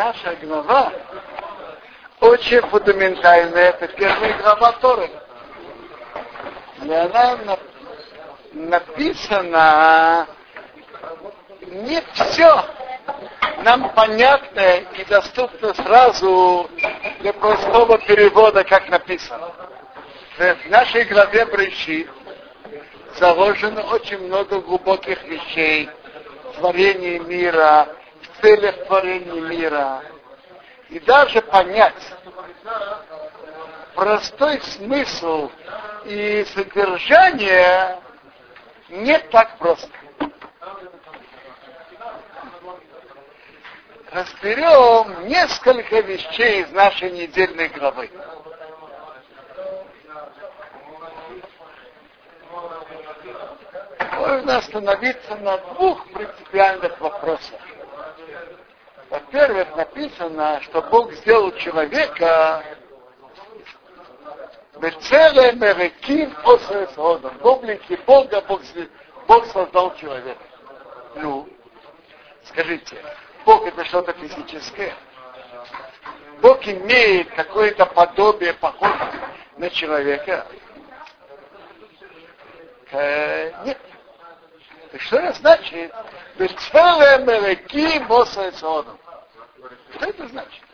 наша глава очень фундаментальная. Это первая глава Торы. И она написана не все нам понятно и доступно сразу для простого перевода, как написано. В нашей главе Брещит заложено очень много глубоких вещей, творения мира, целях творения мира. И даже понять простой смысл и содержание не так просто. Разберем несколько вещей из нашей недельной главы. Можно остановиться на двух принципиальных вопросах. Во-первых, написано, что Бог сделал человека Бецеле Мереким Осресодом. В облике Бога Бог, Бог создал человека. Ну, скажите, Бог это что-то физическое? Бог имеет какое-то подобие, похоже на человека? Э, нет. Что это значит? Бецеле Мереким Осресодом. Что это значит?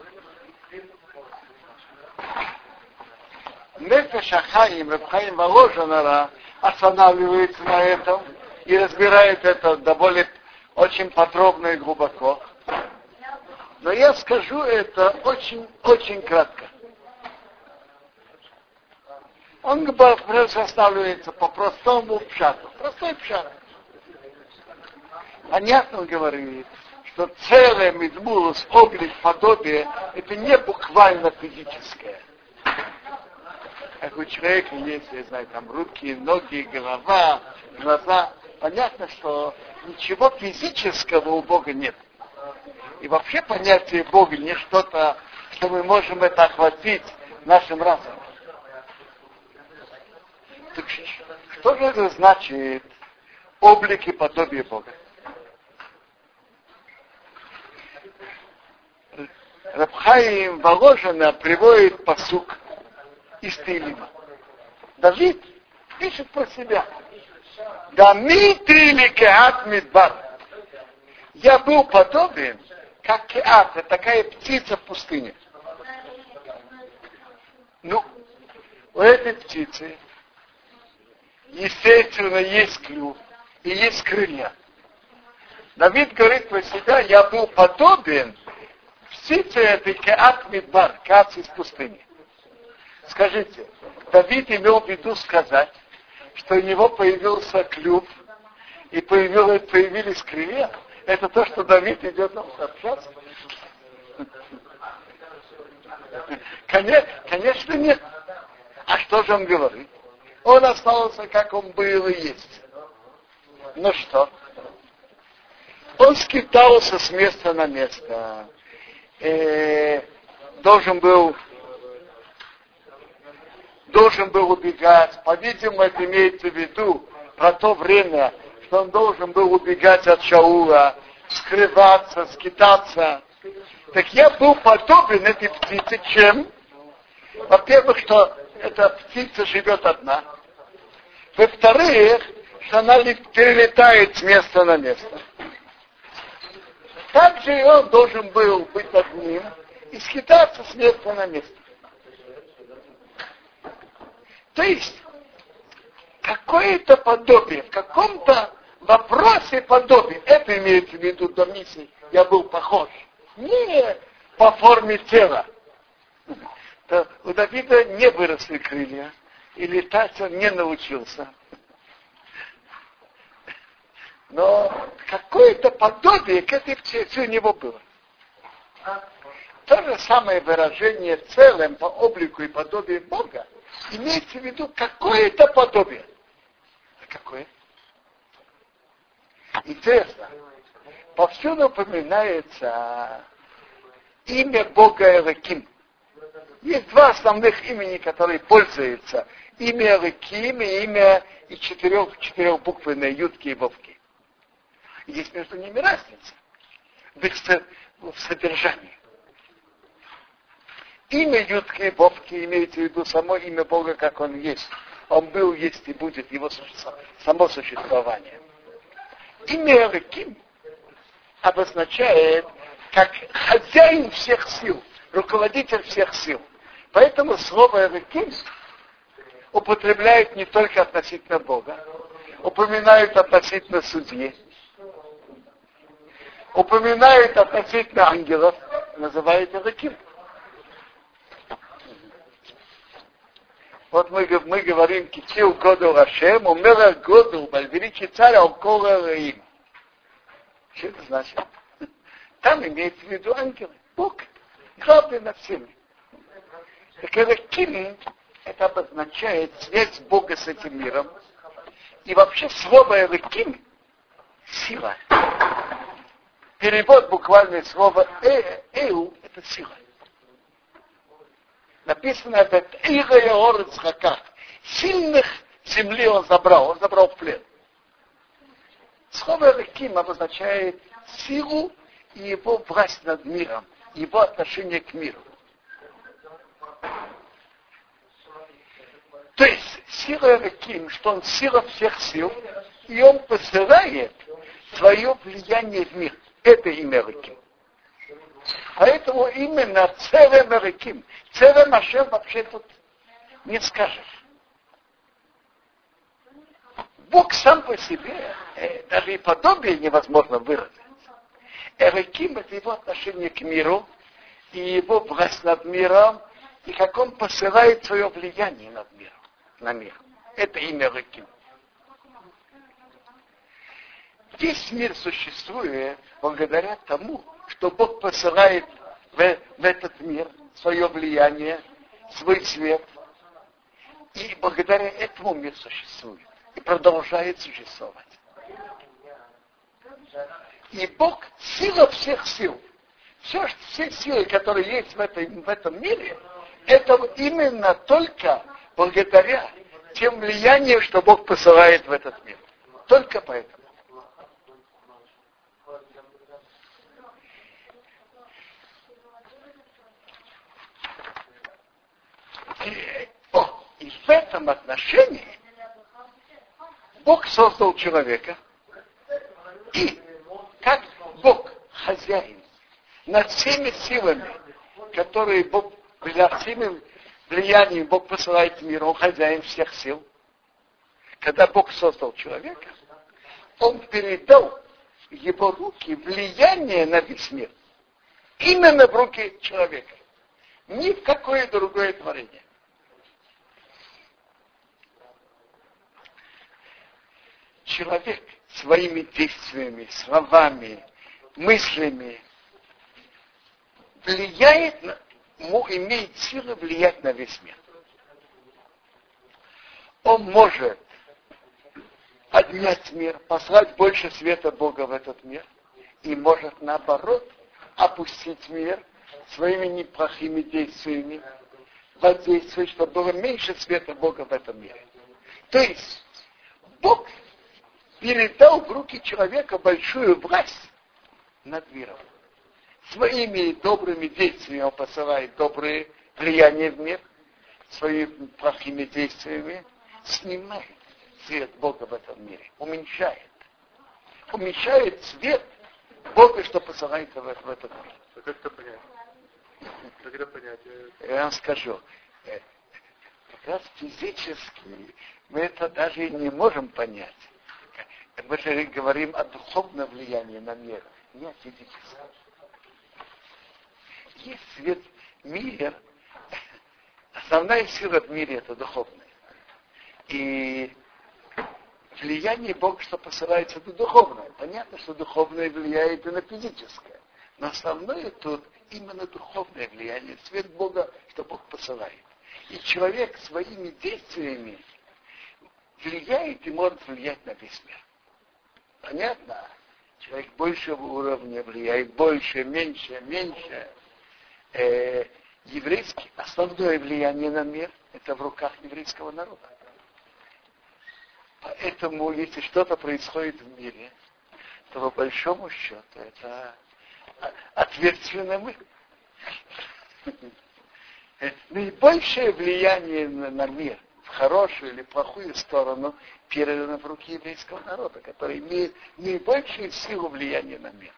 Нефеш Ахаим, Рабхаим Воложенера останавливается на этом и разбирает это довольно очень подробно и глубоко. Но я скажу это очень, очень кратко. Он останавливается по простому пшату. Простой пшат. Понятно он говорит, что целое медмулус, облик, подобие, это не буквально физическое как у человека есть, я знаю, там руки, ноги, голова, глаза. Понятно, что ничего физического у Бога нет. И вообще понятие Бога не что-то, что мы можем это охватить нашим разумом. Так что же это значит облик и подобие Бога? Рабхаим Воложина приводит посук из Тилима. Давид пишет про себя. Да митили кеат мидбар. Я был подобен, как кеат, такая птица в пустыне. Ну, у этой птицы, естественно, есть клюв и есть крылья. Давид говорит про себя, я был подобен птице этой кеат мидбар, кеат из пустыни. Скажите, Давид имел в виду сказать, что у него появился клюв и появилось, появились крылья? Это то, что Давид идет нам сообщаться? Конечно, конечно нет. А что же он говорит? Он остался, как он был и есть. Ну что? Он скитался с места на место. Э, должен был должен был убегать. По-видимому, это имеется в виду про то время, что он должен был убегать от Шаула, скрываться, скитаться. Так я был подобен этой птице, чем? Во-первых, что эта птица живет одна. Во-вторых, что она перелетает с места на место. Также и он должен был быть одним и скитаться с места на место. То есть, какое-то подобие, в каком-то вопросе подобие, это имеется в виду до миссии, я был похож. Не по форме тела. То у Давида не выросли крылья, и летать он не научился. Но какое-то подобие к этой птице у него было. То же самое выражение целым по облику и подобию Бога имеется в виду какое-то подобие. А какое? Интересно. Повсюду упоминается имя Бога Элаким. Есть два основных имени, которые пользуются. Имя Элаким и имя и четырех, четырехбуквенные ютки и вовки. Есть между ними разница их, в содержании. Имя Ютки Вовки имеется в виду само имя Бога, как он есть. Он был, есть и будет, его само существование. Имя Реким обозначает как хозяин всех сил, руководитель всех сил. Поэтому слово Реким употребляют не только относительно Бога, упоминают относительно судьи, упоминают относительно ангелов, называют Реким. Вот мы, мы говорим, китил году Рашем, умера году, великий царь, алкола им. Что это значит? Там имеется в виду ангелы, Бог, главный над всеми. Так Элоким, это обозначает связь Бога с этим миром. И вообще слово Элоким – сила. Перевод буквальное слова э, «эу» – это сила написано это Яорец Хаках. Сильных земли он забрал, он забрал в плен. Слово Реким обозначает силу и его власть над миром, его отношение к миру. То есть сила Реким, что он сила всех сил, и он посылает свое влияние в мир. Это имя Реким. Поэтому именно Церем Реким, Церем Ашем вообще тут не скажешь. Бог сам по себе, э, даже и подобие невозможно выразить. Эреким – это его отношение к миру, и его власть над миром, и как он посылает свое влияние над миром, на мир. Это имя Эреким. Весь мир существует благодаря тому, что Бог посылает в, в этот мир свое влияние, свой свет. И благодаря этому мир существует и продолжает существовать. И Бог – сила всех сил. Все, все силы, которые есть в, этой, в этом мире, это именно только благодаря тем влияниям, что Бог посылает в этот мир. Только поэтому. О, и в этом отношении Бог создал человека, и как Бог хозяин над всеми силами, которые Бог, всеми влиянием Бог посылает в мир, он хозяин всех сил. Когда Бог создал человека, он передал в его руки влияние на весь мир. Именно в руки человека. Ни в какое другое творение. Человек своими действиями, словами, мыслями влияет, на, имеет силу влиять на весь мир. Он может поднять мир, послать больше света Бога в этот мир, и может наоборот опустить мир своими неплохими действиями, воздействовать, чтобы было меньше света Бога в этом мире. То есть Бог передал в руки человека большую власть над миром. Своими добрыми действиями он посылает добрые влияния в мир, своими плохими действиями снимает свет Бога в этом мире, уменьшает. Уменьшает свет Бога, что посылается в, в этот мир. А как это понять? Как это понять? Я вам скажу. Э, как раз физически мы это даже и не можем понять мы же говорим о духовном влиянии на мир, не о физическом. Есть свет мир, основная сила в мире это духовная. И влияние Бога, что посылается, это духовное. Понятно, что духовное влияет и на физическое. Но основное тут именно духовное влияние, свет Бога, что Бог посылает. И человек своими действиями влияет и может влиять на весь мир. Понятно? Человек большего уровня влияет больше, меньше, меньше. Э, еврейский, основное влияние на мир это в руках еврейского народа. Поэтому, если что-то происходит в мире, то по большому счету это ответственны мы. наибольшее влияние на, мир, хорошую или плохую сторону, передано в руки еврейского народа, который имеет наибольшую силу влияния на мир.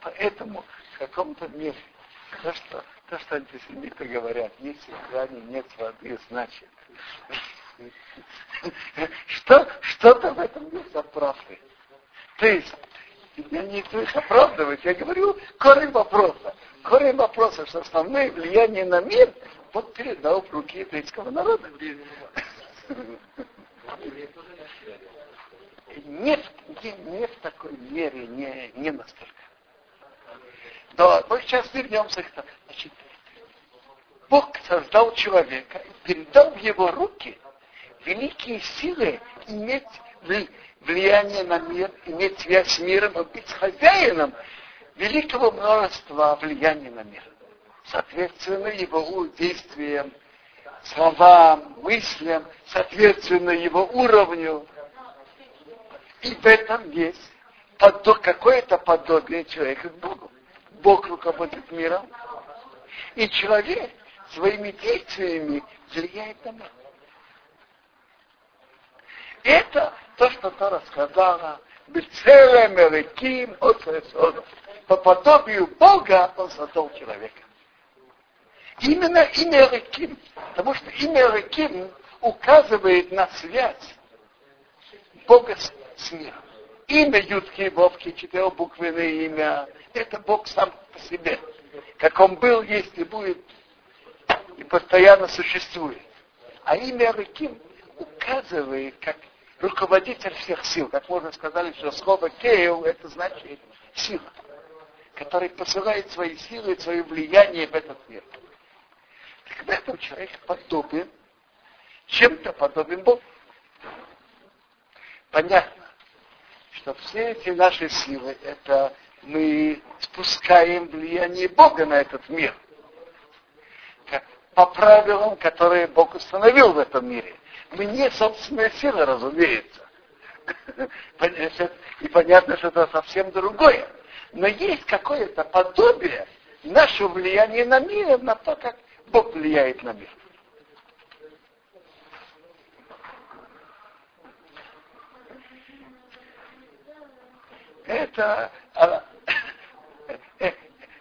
Поэтому в каком-то мере то, что, то, что антисемиты говорят, если в нет воды, значит, что, что-то в этом есть от правды. То есть, я не их оправдывать, я говорю корень вопроса. Корень вопроса, что основное влияние на мир вот передал в руки еврейского народа. Не, не, не в такой мере, не, не настолько. Но мы сейчас вернемся к тому. Значит, Бог создал человека и передал в его руки великие силы иметь влияние на мир, иметь связь с миром и быть хозяином великого множества влияния на мир. Соответственно, его действиям, словам, мыслям, соответственно, его уровню. И в этом есть какое-то подобие человека к Богу. Бог руководит миром, и человек своими действиями влияет на мир. Это то, что Тора сказала, Бецелем Эреким По подобию Бога он создал человека. Именно имя Эреким, потому что имя Эреким указывает на связь Бога с, миром. Имя Ютки Вовки, четырехбуквенное имя, это Бог сам по себе. Как он был, есть и будет, и постоянно существует. А имя Раким указывает, как руководитель всех сил. Как можно сказали, что слово Кейл это значит сила, который посылает свои силы, свое влияние в этот мир. В этом человек подобен, чем-то подобен Богу. Понятно, что все эти наши силы, это мы спускаем влияние Бога на этот мир. По правилам, которые Бог установил в этом мире. Мы не собственная сила, разумеется. И понятно, что это совсем другое. Но есть какое-то подобие нашего влияния на мир, на то, как Бог влияет на мир. Это, а,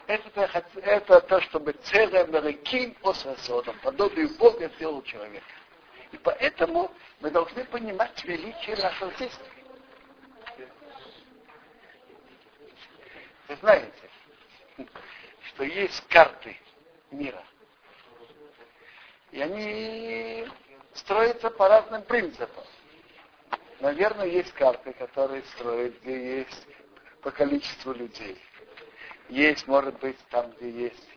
это, это то, чтобы целым реким пососодом, подобие Бога сделал человека. И поэтому мы должны понимать величие нашего действия. Вы знаете, что есть карты мира. И они строятся по разным принципам. Наверное, есть карты, которые строят, где есть по количеству людей. Есть, может быть, там, где есть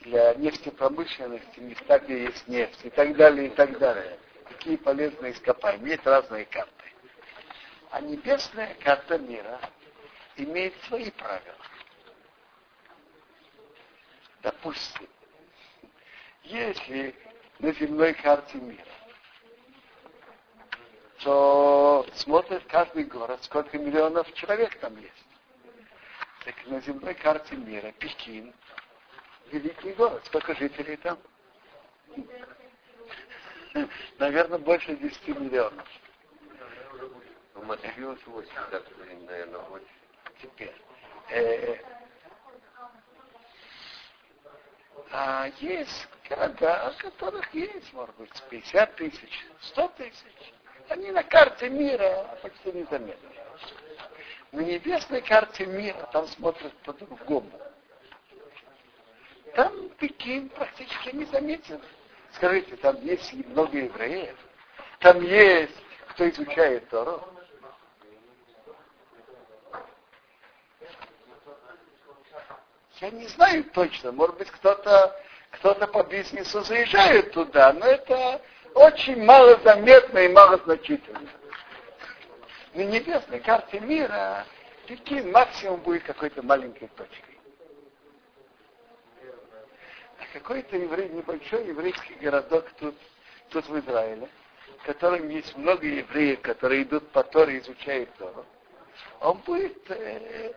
для нефтепромышленности места, где есть нефть и так далее, и так далее. Какие полезные ископаемые. Есть разные карты. А небесная карта мира имеет свои правила. Допустим, если на земной карте мира то смотрит каждый город, сколько миллионов человек там есть. Так на земной карте мира Пекин, великий город, сколько жителей там? Наверное, больше 10 миллионов. В Москве 80, наверное, больше. Теперь. Э, а есть города, у которых есть, может быть, 50 тысяч, 100 тысяч. Они на карте мира почти незаметны. На небесной карте мира там смотрят по-другому. Там Пекин практически не заметен. Скажите, там есть много евреев, там есть кто изучает Тору. Я не знаю точно, может быть, кто-то кто-то по бизнесу заезжает туда, но это очень малозаметно и малозначительно. На небесной карте мира Пекин максимум будет какой-то маленькой точкой. Какой-то еврей, небольшой еврейский городок тут, тут в Израиле, в котором есть много евреев, которые идут по Торе изучают Тору, он будет э,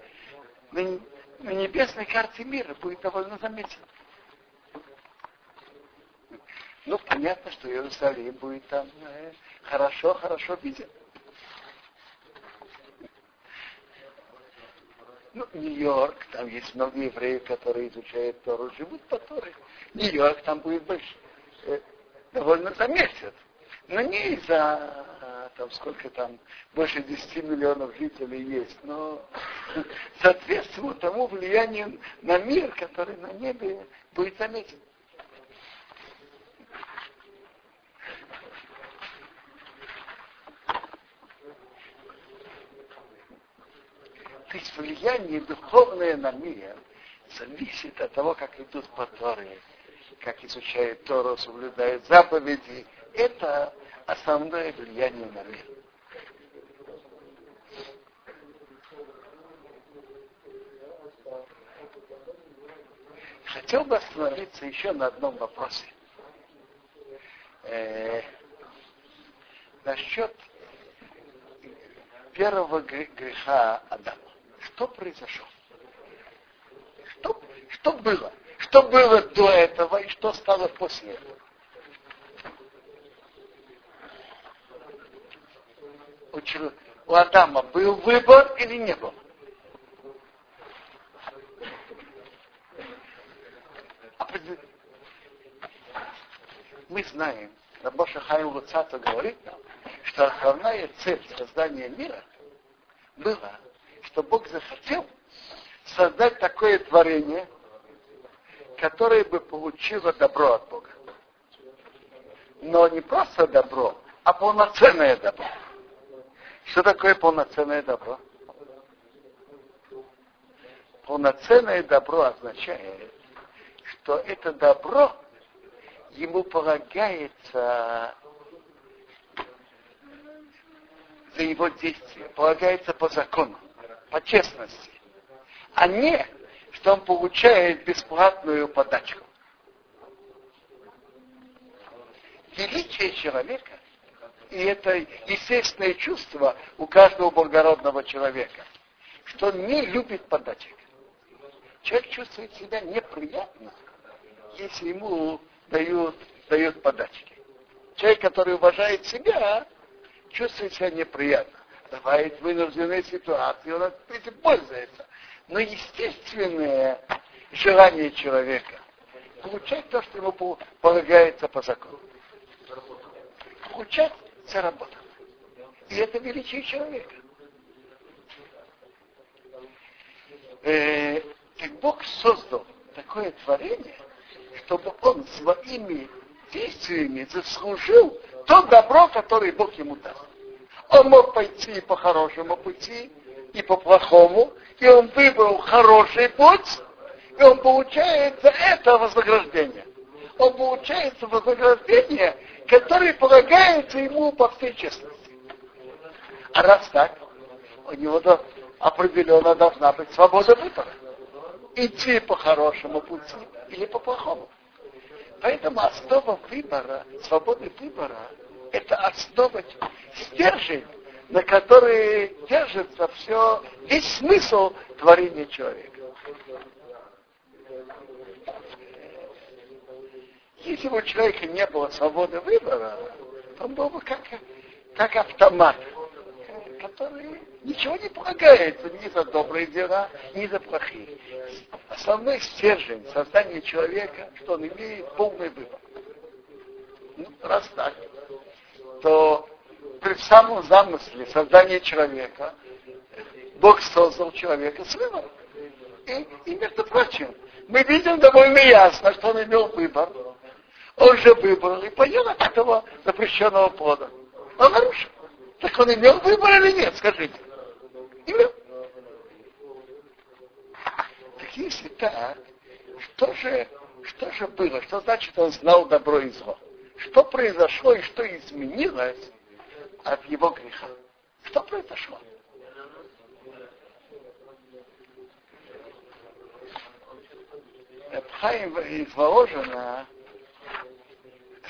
на, на небесной карте мира будет довольно заметен. Ну, понятно, что Иерусалим будет там э, хорошо, хорошо виден. Ну, Нью-Йорк, там есть много евреев, которые изучают Тору, живут по Торе. Нью-Йорк там будет больше, э, довольно заметят. Но не из-за там сколько там, больше 10 миллионов жителей есть, но соответствует тому влиянию на мир, который на небе будет заметен. То есть влияние духовное на мир зависит от того, как идут по Торе, как изучают Тору, соблюдают заповеди. Это основное влияние на мир. Хотел бы остановиться еще на одном вопросе. Э, насчет первого греха Адама. Что произошло? Что, что было? Что было до этого и что стало после этого? У, у Адама был выбор или не был? Мы знаем, Рабоша Хайм Луцата говорит нам, что основная цель создания мира была, что Бог захотел создать такое творение, которое бы получило добро от Бога. Но не просто добро, а полноценное добро. Что такое полноценное добро? Полноценное добро означает, что это добро ему полагается за его действия, полагается по закону, по честности, а не, что он получает бесплатную подачку. Величие человека и это естественное чувство у каждого благородного человека, что он не любит подачек. Человек чувствует себя неприятно, если ему дают, дают подачки. Человек, который уважает себя, чувствует себя неприятно. Бывает вынужденные ситуации, он этим пользуется. Но естественное желание человека получать то, что ему полагается по закону. Получать заработал. И это величие человека. Э, и Бог создал такое творение, чтобы он своими действиями заслужил то добро, которое Бог ему дал. Он мог пойти по хорошему пути, и по плохому, и он выбрал хороший путь, и он получает за это вознаграждение. Он получает вознаграждение который полагается ему по всей честности. А раз так, у него определенно должна быть свобода выбора. Идти по хорошему пути или по плохому. Поэтому основа выбора, свободы выбора, это основа, стержень, на который держится все, весь смысл творения человека. Если бы у человека не было свободы выбора, он был бы как, как автомат, который ничего не полагается ни за добрые дела, ни за плохие. Основной стержень создания человека, что он имеет полный выбор. Ну, раз так, то при самом замысле создания человека Бог создал человека с выбором. И, и между прочим, мы видим довольно ясно, что он имел выбор он же выбрал и поел от этого запрещенного плода. Он нарушил. Так он имел выбор или нет, скажите? Имел. Так если так, что же, что же было? Что значит он знал добро и зло? Что произошло и что изменилось от его греха? Что произошло? Эпхаим изложено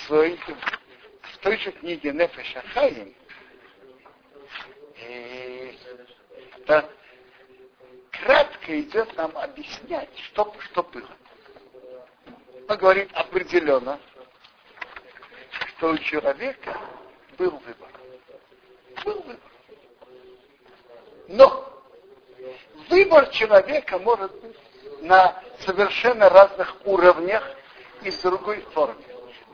своей, в той же книге Нефеша Хаим, да, кратко идет нам объяснять, что, что было. Он говорит определенно, что у человека был выбор. Был выбор. Но выбор человека может быть на совершенно разных уровнях и в другой форме.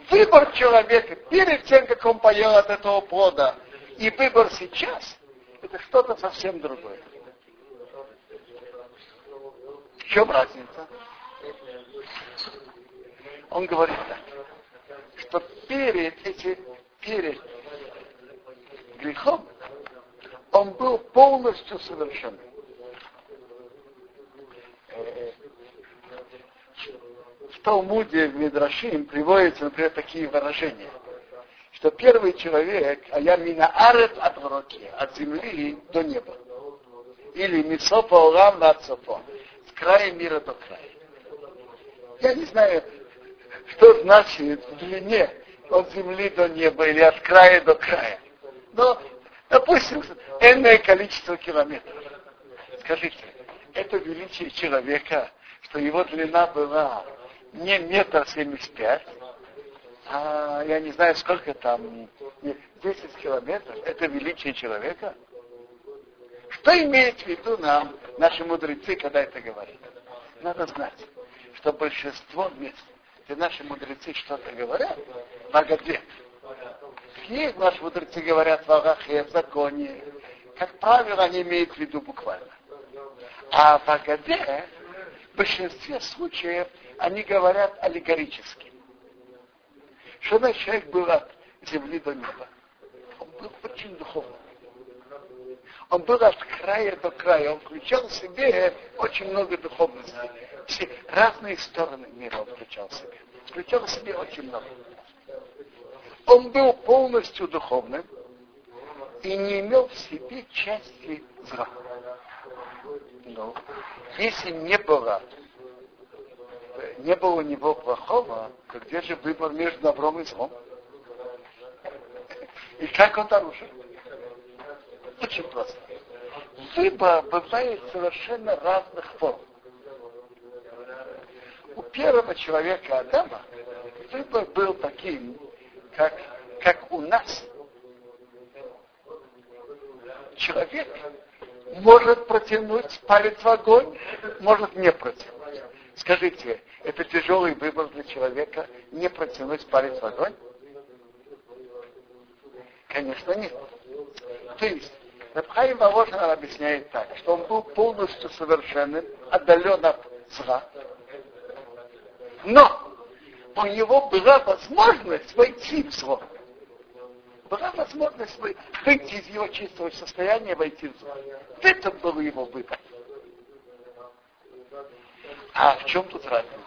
Выбор человека перед тем, как он поел от этого плода, и выбор сейчас, это что-то совсем другое. В чем разница? Он говорит так, что перед этим, перед грехом он был полностью совершенным. В Талмуде, в Мидрашим приводятся, например, такие выражения, что первый человек, а я минаарет от руки, от земли до неба. Или мисопа олам на цопо, с края мира до края. Я не знаю, что значит в длине от земли до неба или от края до края. Но, допустим, энное количество километров. Скажите, это величие человека, что его длина была не метр семьдесят пять, а я не знаю, сколько там, 10 километров, это величие человека? Что имеет в виду нам, наши мудрецы, когда это говорят? Надо знать, что большинство мест, где наши мудрецы что-то говорят, в них наши мудрецы говорят в Агахе, в законе, как правило, они имеют в виду буквально. А в Агаде в большинстве случаев они говорят аллегорически. Что значит человек был от земли до неба? Он был очень духовным. Он был от края до края. Он включал в себе очень много духовности. Все разные стороны мира он включал в себе. Включал в себе очень много. Он был полностью духовным и не имел в себе части зла. Но если не было не было у него плохого, то где же выбор между добром и злом? И как он нарушил? Очень просто. Выбор бывает совершенно разных форм. У первого человека Адама выбор был таким, как, как у нас. Человек может протянуть палец в огонь, может не протянуть. Скажите, это тяжелый выбор для человека не протянуть палец в огонь? Конечно, нет. То есть, Рабхаим Воложин объясняет так, что он был полностью совершенным, отдален от зла. Но у него была возможность войти в зло. Была возможность выйти из его чистого состояния, войти в зло. Это был его выбор. А в чем тут разница?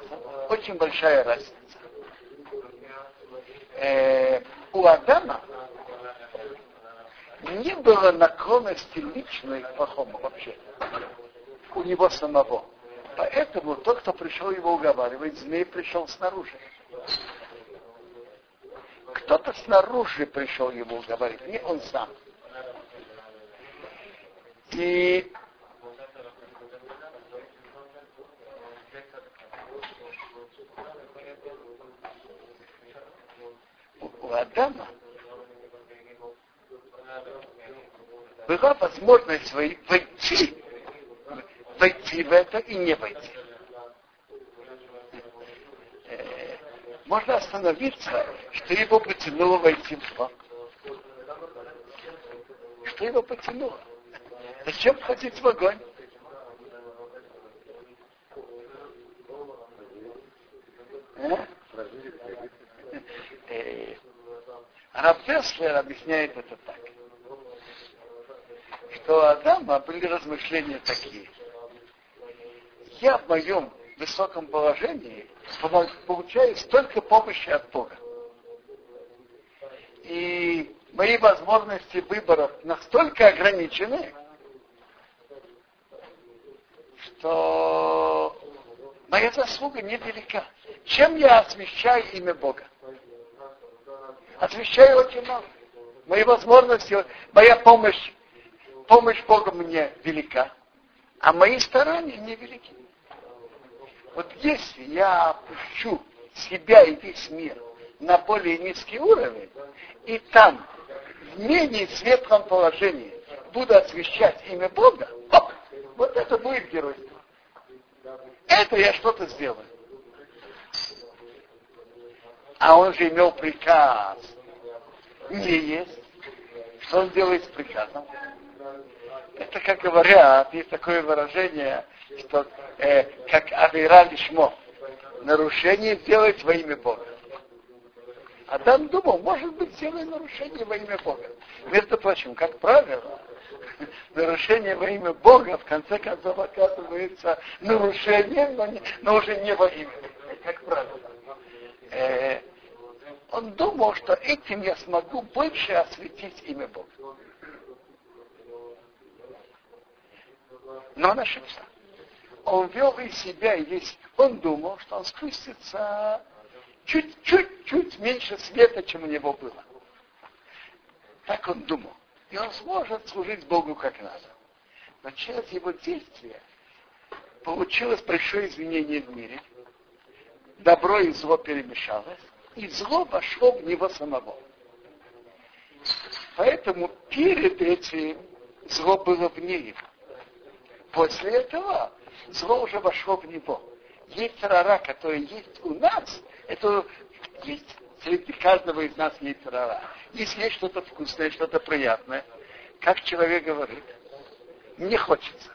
Очень большая разница. Э, у Адама не было наклонности личной к плохому вообще. У него самого. Поэтому тот, кто пришел его уговаривать, змей пришел снаружи. Кто-то снаружи пришел его уговаривать, не он сам. И у Адама была возможность войти, войти в это и не войти. Э, можно остановиться, что его потянуло войти в зло. Что его потянуло? Зачем ходить в огонь? А? Э, Рафеслер объясняет это так, у Адама были размышления такие. Я в моем высоком положении получаю столько помощи от Бога. И мои возможности выборов настолько ограничены, что моя заслуга невелика. Чем я освещаю имя Бога? Освещаю очень мало. Мои возможности, моя помощь, помощь Бога мне велика, а мои старания невелики. Вот если я опущу себя и весь мир на более низкий уровень, и там, в менее светлом положении, буду освещать имя Бога, оп, вот это будет геройство. Это я что-то сделаю. А он же имел приказ не есть. Что он делает с приказом? Это, как говорят, есть такое выражение, что э, как Авира Лишмо, нарушение сделать во имя Бога. Адам думал, может быть, сделай нарушение во имя Бога. Между прочим, как правило, нарушение во имя Бога в конце концов оказывается нарушением, но, не, но уже не во имя, как правило. Э, он думал, что этим я смогу больше осветить имя Бога. Но он ошибся. Он вел из себя весь, он думал, что он спустится чуть-чуть меньше света, чем у него было. Так он думал. И он сможет служить Богу как надо. Но через его действия получилось большое изменение в мире. Добро и зло перемешалось и зло вошло в него самого. Поэтому перед этим зло было вне его. После этого зло уже вошло в него. Есть рара, который есть у нас, это есть среди каждого из нас есть рара. Если есть что-то вкусное, что-то приятное, как человек говорит, мне хочется.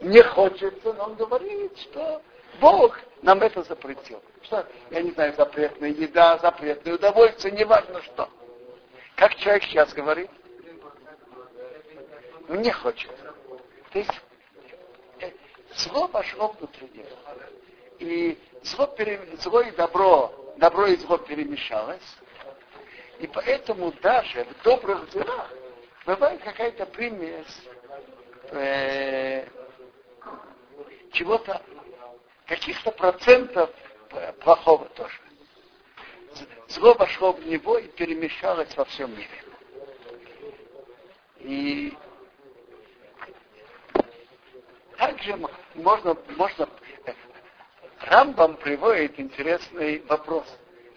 Мне хочется, но он говорит, что Бог нам это запретил. Что, я не знаю, запретная еда, запретное удовольствие, неважно что. Как человек сейчас говорит, мне хочется. То есть зло пошло внутри него. И зло, пере, зло и добро, добро и зло перемешалось. И поэтому даже в добрых делах бывает какая-то примесь э, чего-то каких-то процентов плохого тоже. Зло вошло в него и перемешалось во всем мире. И также можно, можно Рамбам приводит интересный вопрос.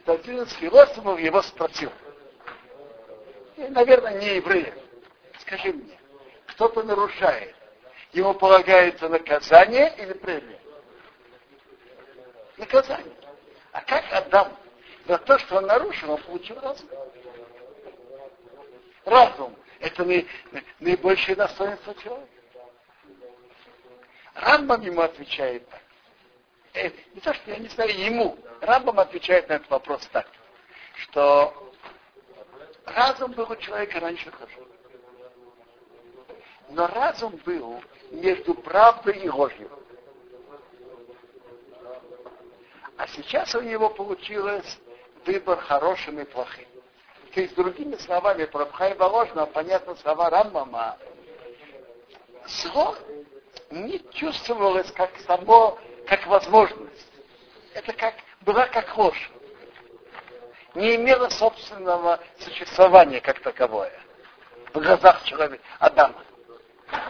Один из философов его спросил. И, наверное, не евреев. Скажи мне, кто-то нарушает, ему полагается наказание или премия? наказание. А как Адам за то, что он нарушил, он получил разум? Разум – это наибольшее достоинство человека. Рамбам ему отвечает так. Э, не то, что я не знаю ему. Рамбам отвечает на этот вопрос так, что разум был у человека раньше тоже. Но разум был между правдой и ложью. А сейчас у него получилось выбор хорошим и плохим. То есть, другими словами, про Пхайба ложно, понятно слова Раммама. Зло не чувствовалось как само, как возможность. Это как, была как ложь. Не имела собственного существования как таковое в глазах человека, Адама.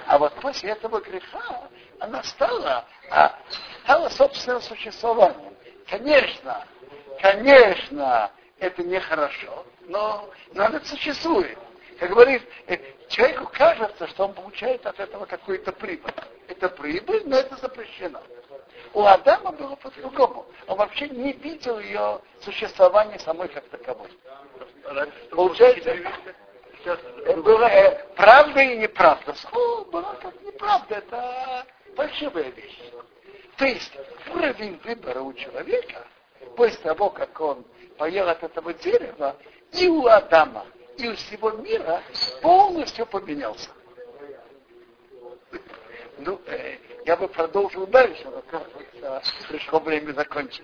А вот после этого греха она стала, а, стала собственным существованием. Конечно, конечно, это нехорошо, но, но это существует. Как говорит, э, человеку кажется, что он получает от этого какую-то прибыль. Это прибыль, но это запрещено. У Адама было по-другому. Он вообще не видел ее существования самой как таковой. Получается, было э, правда и неправда. Слово было как неправда. Это фальшивая вещь. То есть уровень выбора у человека, после того, как он поел от этого дерева, и у Адама, и у всего мира полностью поменялся. Ну, э, я бы продолжил дальше, но, кажется, пришло время закончить.